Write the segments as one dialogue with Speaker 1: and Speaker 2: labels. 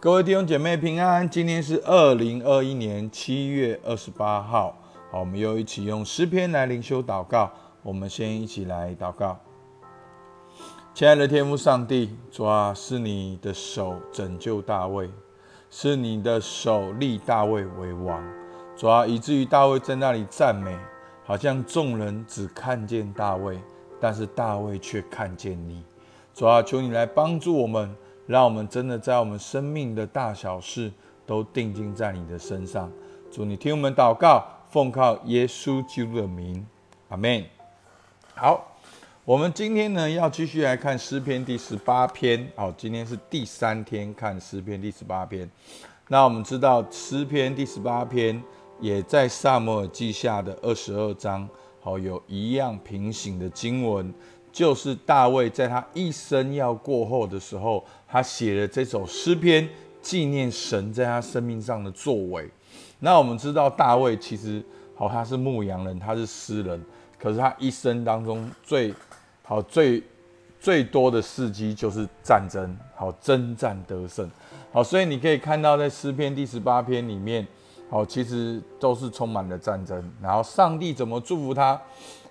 Speaker 1: 各位弟兄姐妹平安，今天是二零二一年七月二十八号，好，我们又一起用诗篇来灵修祷告。我们先一起来祷告，亲爱的天父上帝，主啊，是你的手拯救大卫，是你的手立大卫为王，主啊，以至于大卫在那里赞美，好像众人只看见大卫，但是大卫却看见你，主啊，求你来帮助我们。让我们真的在我们生命的大小事都定睛在你的身上。主，你听我们祷告，奉靠耶稣基督的名，阿门。好，我们今天呢要继续来看诗篇第十八篇。好，今天是第三天看诗篇第十八篇。那我们知道诗篇第十八篇也在萨摩尔记下的二十二章，好有一样平行的经文。就是大卫在他一生要过后的时候，他写了这首诗篇，纪念神在他生命上的作为。那我们知道大卫其实好，他是牧羊人，他是诗人，可是他一生当中最好最最多的事迹就是战争，好征战得胜，好，所以你可以看到在诗篇第十八篇里面，好，其实都是充满了战争，然后上帝怎么祝福他？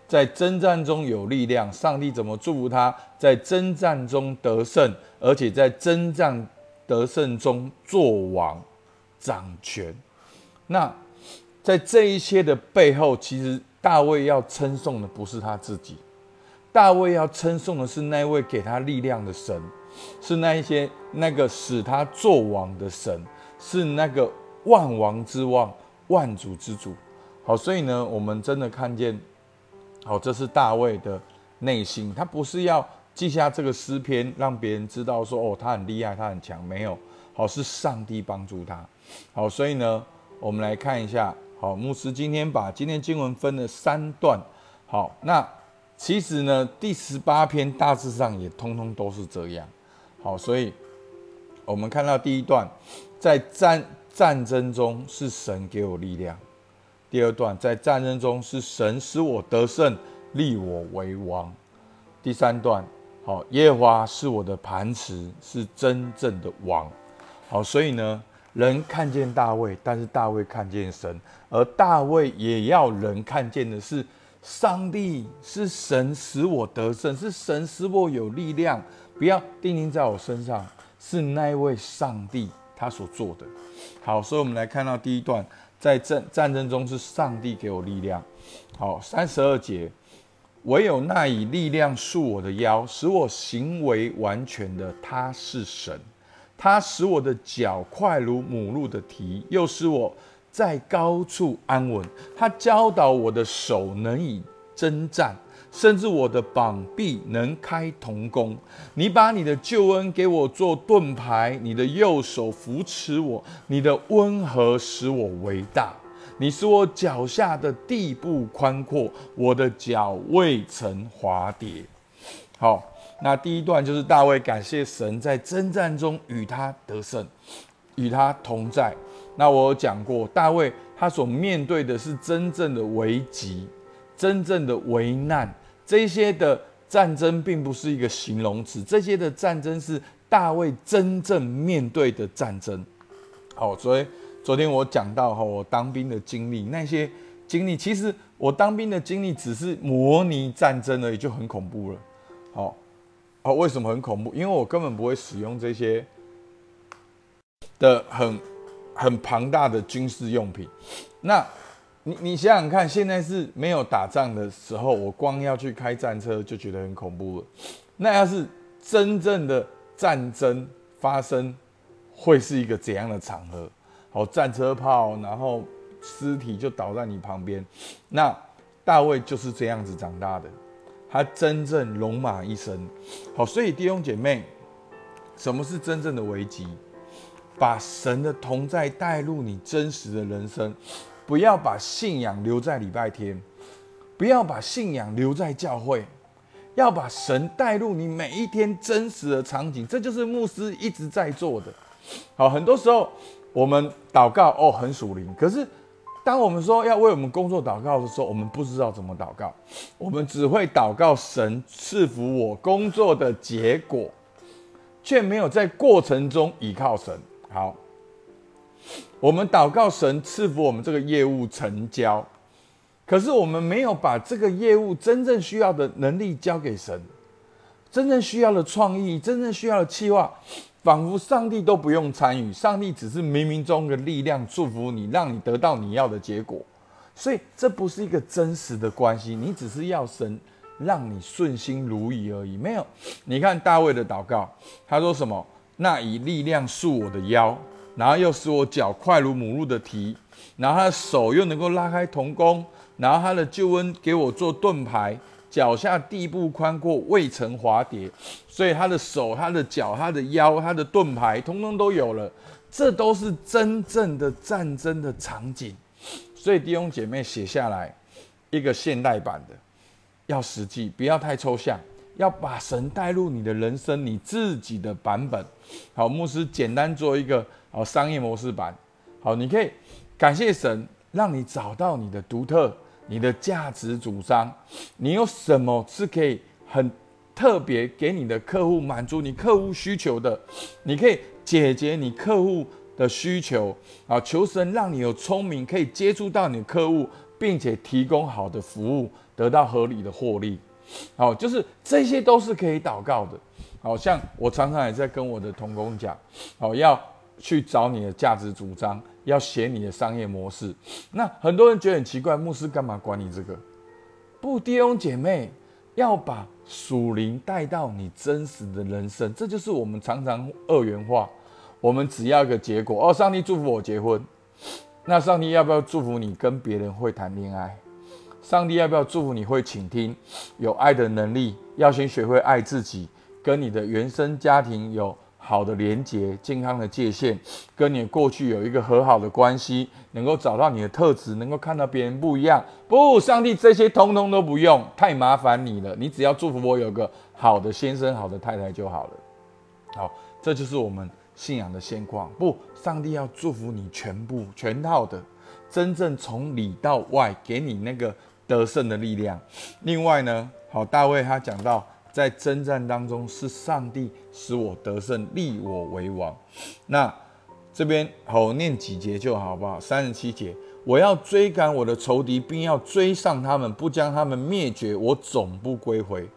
Speaker 1: 在征战中有力量，上帝怎么祝福他？在征战中得胜，而且在征战得胜中做王、掌权。那在这一些的背后，其实大卫要称颂的不是他自己，大卫要称颂的是那位给他力量的神，是那一些那个使他做王的神，是那个万王之王、万主之主。好，所以呢，我们真的看见。好，这是大卫的内心，他不是要记下这个诗篇，让别人知道说哦，他很厉害，他很强，没有。好，是上帝帮助他。好，所以呢，我们来看一下。好，牧师今天把今天经文分了三段。好，那其实呢，第十八篇大致上也通通都是这样。好，所以我们看到第一段，在战战争中是神给我力量。第二段，在战争中是神使我得胜，立我为王。第三段，好，耶和华是我的磐石，是真正的王。好，所以呢，人看见大卫，但是大卫看见神，而大卫也要人看见的是，上帝是神使我得胜，是神使我有力量。不要定睛在我身上，是那一位上帝他所做的。好，所以我们来看到第一段。在战战争中是上帝给我力量。好，三十二节，唯有那以力量束我的腰，使我行为完全的，他是神。他使我的脚快如母鹿的蹄，又使我在高处安稳。他教导我的手能以征战。甚至我的膀臂能开铜弓，你把你的救恩给我做盾牌，你的右手扶持我，你的温和使我为大，你使我脚下的地步宽阔，我的脚未曾滑跌。好，那第一段就是大卫感谢神在征战中与他得胜，与他同在。那我有讲过，大卫他所面对的是真正的危急。真正的危难，这些的战争并不是一个形容词，这些的战争是大卫真正面对的战争。好，所以昨天我讲到哈，我当兵的经历，那些经历，其实我当兵的经历只是模拟战争而已，就很恐怖了。好，好，为什么很恐怖？因为我根本不会使用这些的很很庞大的军事用品，那。你你想想看，现在是没有打仗的时候，我光要去开战车就觉得很恐怖了。那要是真正的战争发生，会是一个怎样的场合？好，战车炮，然后尸体就倒在你旁边。那大卫就是这样子长大的，他真正戎马一生。好，所以弟兄姐妹，什么是真正的危机？把神的同在带入你真实的人生。不要把信仰留在礼拜天，不要把信仰留在教会，要把神带入你每一天真实的场景。这就是牧师一直在做的。好，很多时候我们祷告哦，很属灵。可是当我们说要为我们工作祷告的时候，我们不知道怎么祷告，我们只会祷告神赐福我工作的结果，却没有在过程中倚靠神。好，我们祷告神赐福我们这个业务成交，可是我们没有把这个业务真正需要的能力交给神，真正需要的创意，真正需要的计划，仿佛上帝都不用参与，上帝只是冥冥中的力量祝福你，让你得到你要的结果。所以这不是一个真实的关系，你只是要神让你顺心如意而已。没有，你看大卫的祷告，他说什么？那以力量束我的腰，然后又使我脚快如母鹿的蹄，然后他的手又能够拉开铜弓，然后他的救恩给我做盾牌，脚下地步宽阔，未曾滑跌。所以他的手、他的脚、他的腰、他的盾牌，通通都有了。这都是真正的战争的场景。所以弟兄姐妹写下来一个现代版的，要实际，不要太抽象，要把神带入你的人生，你自己的版本。好，牧师简单做一个好商业模式版。好，你可以感谢神，让你找到你的独特、你的价值主张。你有什么是可以很特别给你的客户满足你客户需求的？你可以解决你客户。的需求啊，求神让你有聪明，可以接触到你的客户，并且提供好的服务，得到合理的获利。好，就是这些都是可以祷告的。好像我常常也在跟我的同工讲，好要去找你的价值主张，要写你的商业模式。那很多人觉得很奇怪，牧师干嘛管你这个？不，弟兄姐妹要把属灵带到你真实的人生，这就是我们常常二元化。我们只要一个结果哦，上帝祝福我结婚，那上帝要不要祝福你跟别人会谈恋爱？上帝要不要祝福你会倾听，有爱的能力？要先学会爱自己，跟你的原生家庭有好的连接、健康的界限，跟你过去有一个和好的关系，能够找到你的特质，能够看到别人不一样。不，上帝这些通通都不用，太麻烦你了。你只要祝福我有个好的先生、好的太太就好了。好，这就是我们。信仰的现况不，上帝要祝福你全部全套的，真正从里到外给你那个得胜的力量。另外呢，好，大卫他讲到，在征战当中是上帝使我得胜，立我为王。那这边好念几节就好，不好？三十七节，我要追赶我的仇敌，并要追上他们，不将他们灭绝，我总不归回。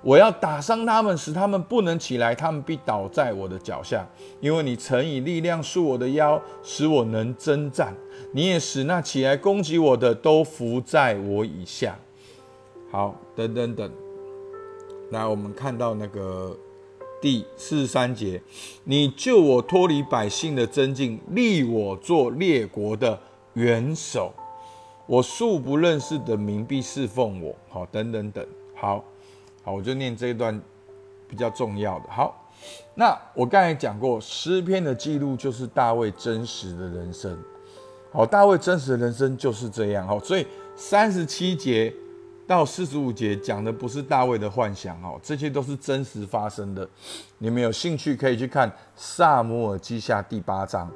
Speaker 1: 我要打伤他们，使他们不能起来，他们必倒在我的脚下。因为你曾以力量束我的腰，使我能征战；你也使那起来攻击我的都伏在我以下。好，等等等。来，我们看到那个第四十三节：你救我脱离百姓的真境，立我做列国的元首。我素不认识的民必侍奉我。好，等等等。好。好，我就念这一段比较重要的。好，那我刚才讲过，诗篇的记录就是大卫真实的人生。好，大卫真实的人生就是这样。好，所以三十七节到四十五节讲的不是大卫的幻想，哦，这些都是真实发生的。你们有兴趣可以去看《萨摩尔记下》第八章。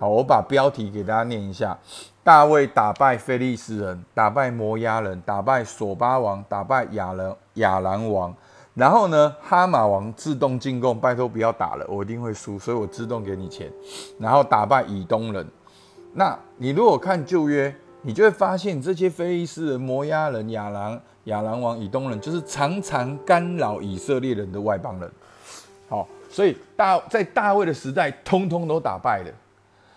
Speaker 1: 好，我把标题给大家念一下。大卫打败菲利斯人，打败摩押人，打败索巴王，打败亚人亚兰王。然后呢，哈马王自动进贡，拜托不要打了，我一定会输，所以我自动给你钱。然后打败以东人。那你如果看旧约，你就会发现这些菲利斯人、摩押人、亚兰亚兰王、以东人，就是常常干扰以色列人的外邦人。好，所以大在大卫的时代，通通都打败了。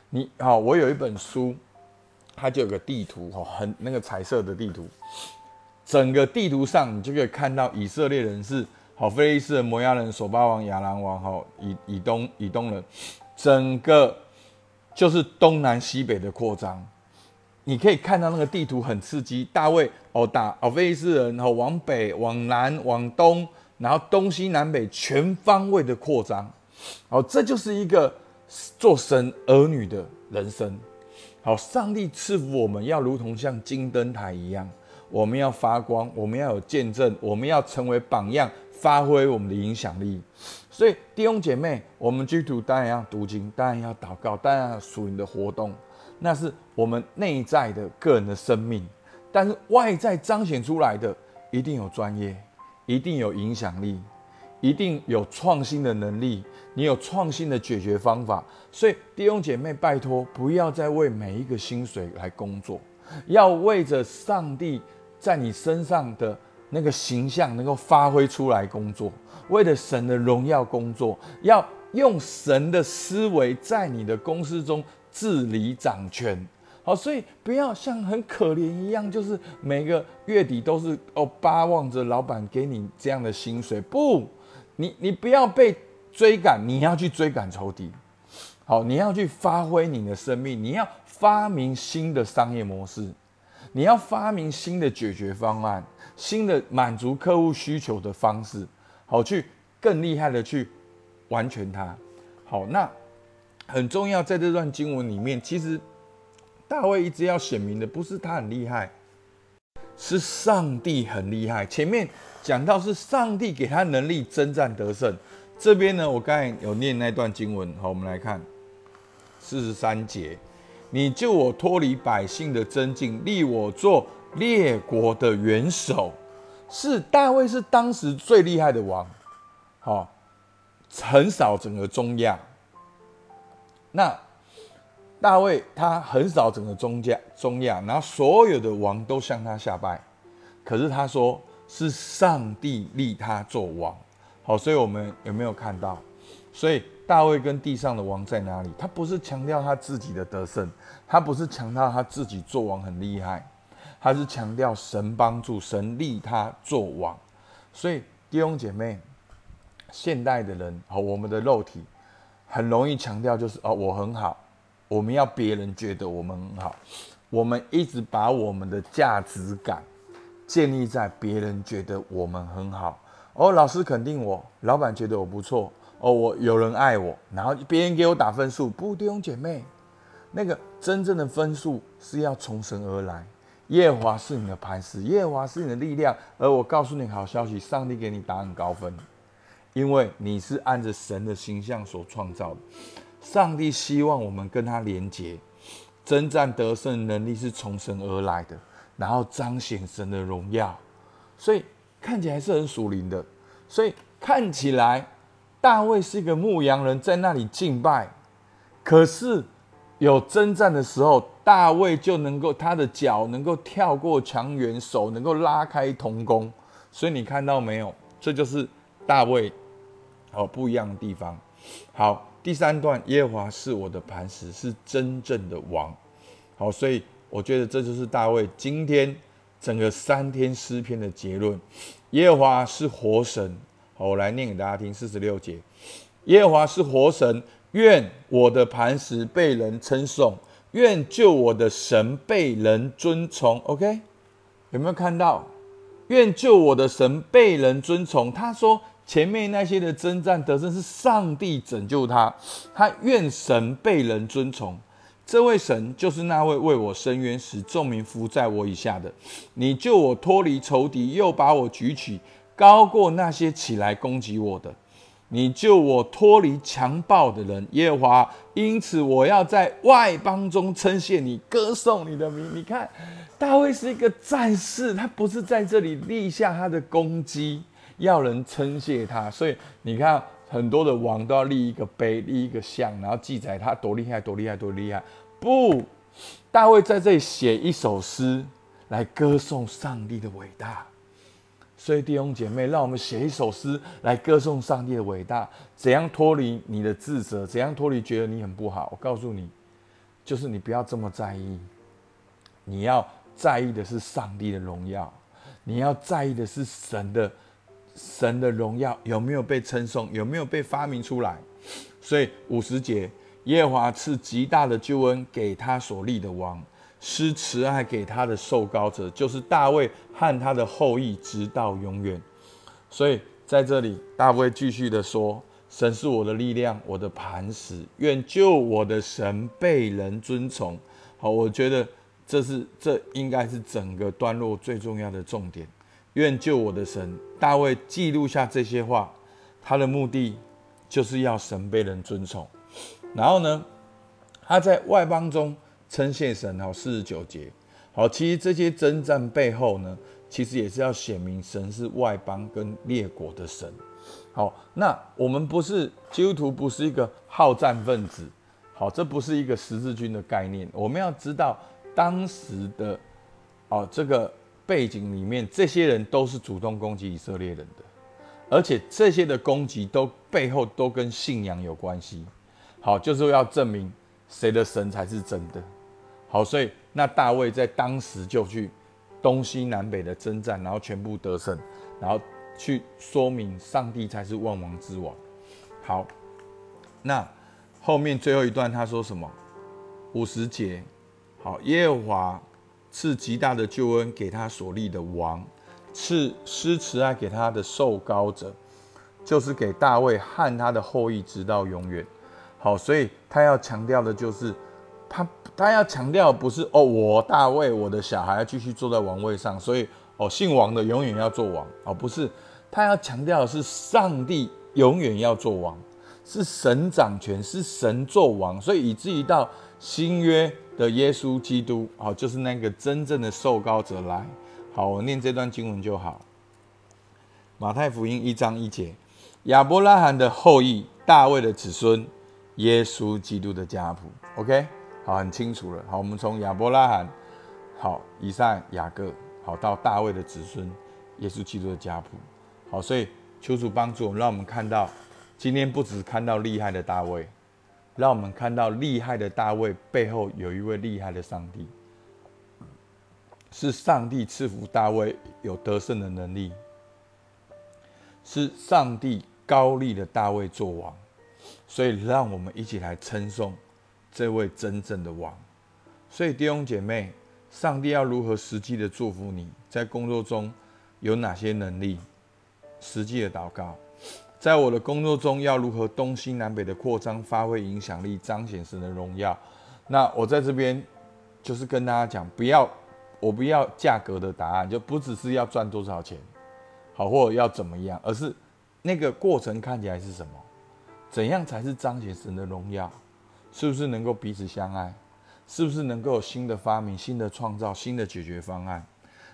Speaker 1: 你好，我有一本书。它就有个地图哈，很那个彩色的地图，整个地图上你就可以看到以色列人是好，菲利斯人、摩押人、索巴王、亚兰王哈，以以东以东人，整个就是东南西北的扩张。你可以看到那个地图很刺激，大卫哦打哦菲斯人，然后往北、往南、往东，然后东西南北全方位的扩张，哦，这就是一个做神儿女的人生。好，上帝赐福我们，要如同像金灯台一样，我们要发光，我们要有见证，我们要成为榜样，发挥我们的影响力。所以弟兄姐妹，我们基督徒当然要读经，当然要祷告，当然要属灵的活动，那是我们内在的个人的生命。但是外在彰显出来的，一定有专业，一定有影响力，一定有创新的能力，你有创新的解决方法。所以弟兄姐妹，拜托不要再为每一个薪水来工作，要为着上帝在你身上的那个形象能够发挥出来工作，为了神的荣耀工作，要用神的思维在你的公司中治理掌权。好，所以不要像很可怜一样，就是每个月底都是哦巴望着老板给你这样的薪水。不，你你不要被追赶，你要去追赶仇敌。好，你要去发挥你的生命，你要发明新的商业模式，你要发明新的解决方案，新的满足客户需求的方式。好，去更厉害的去完全它。好，那很重要，在这段经文里面，其实。大卫一直要显明的不是他很厉害，是上帝很厉害。前面讲到是上帝给他能力征战得胜，这边呢，我刚才有念那段经文，好，我们来看四十三节：你救我脱离百姓的真境，立我做列国的元首。是大卫是当时最厉害的王，好，横扫整个中亚。那。大卫他横扫整个中亚，中亚，然后所有的王都向他下拜。可是他说是上帝立他做王。好，所以我们有没有看到？所以大卫跟地上的王在哪里？他不是强调他自己的得胜，他不是强调他自己做王很厉害，他是强调神帮助，神立他做王。所以弟兄姐妹，现代的人和我们的肉体很容易强调就是哦，我很好。我们要别人觉得我们很好，我们一直把我们的价值感建立在别人觉得我们很好。哦，老师肯定我，老板觉得我不错。哦，我有人爱我，然后别人给我打分数。不，弟兄姐妹，那个真正的分数是要从神而来。耶华是你的磐石，耶华是你的力量。而我告诉你好消息，上帝给你打很高分，因为你是按着神的形象所创造的。上帝希望我们跟他连结，征战得胜能力是从神而来的，然后彰显神的荣耀，所以看起来是很属灵的。所以看起来大卫是一个牧羊人，在那里敬拜，可是有征战的时候，大卫就能够他的脚能够跳过墙垣，手能够拉开铜弓。所以你看到没有？这就是大卫哦不一样的地方。好。第三段，耶和华是我的磐石，是真正的王。好，所以我觉得这就是大卫今天整个三天诗篇的结论。耶和华是活神。好，我来念给大家听，四十六节。耶和华是活神，愿我的磐石被人称颂，愿救我的神被人尊崇。OK，有没有看到？愿救我的神被人尊崇。他说。前面那些的征战得胜是上帝拯救他，他愿神被人尊崇。这位神就是那位为我伸冤使众民服在我以下的。你救我脱离仇敌，又把我举起高过那些起来攻击我的。你救我脱离强暴的人，耶和华。因此我要在外邦中称谢你，歌颂你的名。你看，大卫是一个战士，他不是在这里立下他的攻击。要人称谢他，所以你看很多的王都要立一个碑、立一个像，然后记载他多厉害、多厉害、多厉害。不，大卫在这里写一首诗来歌颂上帝的伟大。所以弟兄姐妹，让我们写一首诗来歌颂上帝的伟大。怎样脱离你的自责？怎样脱离觉得你很不好？我告诉你，就是你不要这么在意，你要在意的是上帝的荣耀，你要在意的是神的。神的荣耀有没有被称颂？有没有被发明出来？所以五十节，耶和华赐极大的救恩给他所立的王，施慈爱给他的受膏者，就是大卫和他的后裔，直到永远。所以在这里，大卫继续的说：“神是我的力量，我的磐石，愿救我的神被人尊崇。”好，我觉得这是这应该是整个段落最重要的重点。愿救我的神，大卫记录下这些话，他的目的就是要神被人尊崇。然后呢，他在外邦中称谢神。好，四十九节。好，其实这些征战背后呢，其实也是要显明神是外邦跟列国的神。好。那我们不是基督徒，不是一个好战分子。好，这不是一个十字军的概念。我们要知道当时的哦这个背景里面，这些人都是主动攻击以色列人的，而且这些的攻击都背后都跟信仰有关系。好，就是要证明谁的神才是真的。好，所以那大卫在当时就去东西南北的征战，然后全部得胜，然后去说明上帝才是万王之王。好，那。后面最后一段他说什么？五十节，好，耶和华赐极大的救恩给他所立的王，赐施慈爱给他的受高者，就是给大卫和他的后裔直到永远。好，所以他要强调的就是，他他要强调不是哦，我大卫我的小孩要继续坐在王位上，所以哦姓王的永远要做王哦，不是，他要强调的是上帝永远要做王。是神掌权，是神做王，所以以至于到新约的耶稣基督，好，就是那个真正的受膏者来。好，我念这段经文就好。马太福音一章一节，亚伯拉罕的后裔，大卫的子孙，耶稣基督的家谱。OK，好，很清楚了。好，我们从亚伯拉罕，好，以上雅各，好到大卫的子孙，耶稣基督的家谱。好，所以求主帮助，让我们看到。今天不只看到厉害的大卫，让我们看到厉害的大卫背后有一位厉害的上帝，是上帝赐福大卫有得胜的能力，是上帝高立的大卫做王，所以让我们一起来称颂这位真正的王。所以弟兄姐妹，上帝要如何实际的祝福你在工作中有哪些能力？实际的祷告。在我的工作中，要如何东西南北的扩张、发挥影响力、彰显神的荣耀？那我在这边就是跟大家讲，不要我不要价格的答案，就不只是要赚多少钱，好或者要怎么样，而是那个过程看起来是什么？怎样才是彰显神的荣耀？是不是能够彼此相爱？是不是能够有新的发明、新的创造、新的解决方案？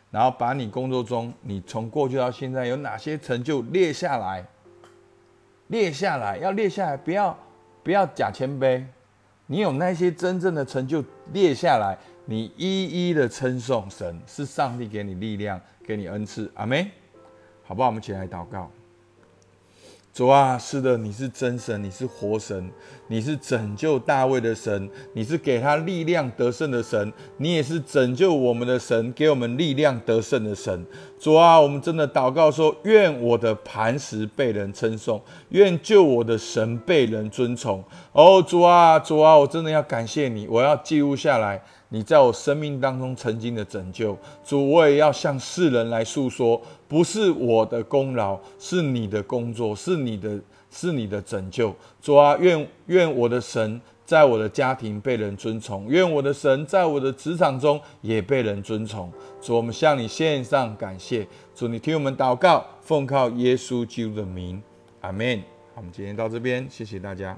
Speaker 1: 然后把你工作中你从过去到现在有哪些成就列下来？列下来，要列下来，不要不要假谦卑。你有那些真正的成就列下来，你一一的称颂神，是上帝给你力量，给你恩赐。阿门。好不好？我们一起来祷告。主啊，是的，你是真神，你是活神，你是拯救大卫的神，你是给他力量得胜的神，你也是拯救我们的神，给我们力量得胜的神。主啊，我们真的祷告说，愿我的磐石被人称颂，愿救我的神被人尊崇。哦，主啊，主啊，我真的要感谢你，我要记录下来。你在我生命当中曾经的拯救，主，我也要向世人来诉说，不是我的功劳，是你的工作，是你的，是你的拯救。主啊，愿愿我的神在我的家庭被人尊崇，愿我的神在我的职场中也被人尊崇。主，我们向你献上感谢。主，你听我们祷告，奉靠耶稣基督的名，阿门。好，我们今天到这边，谢谢大家。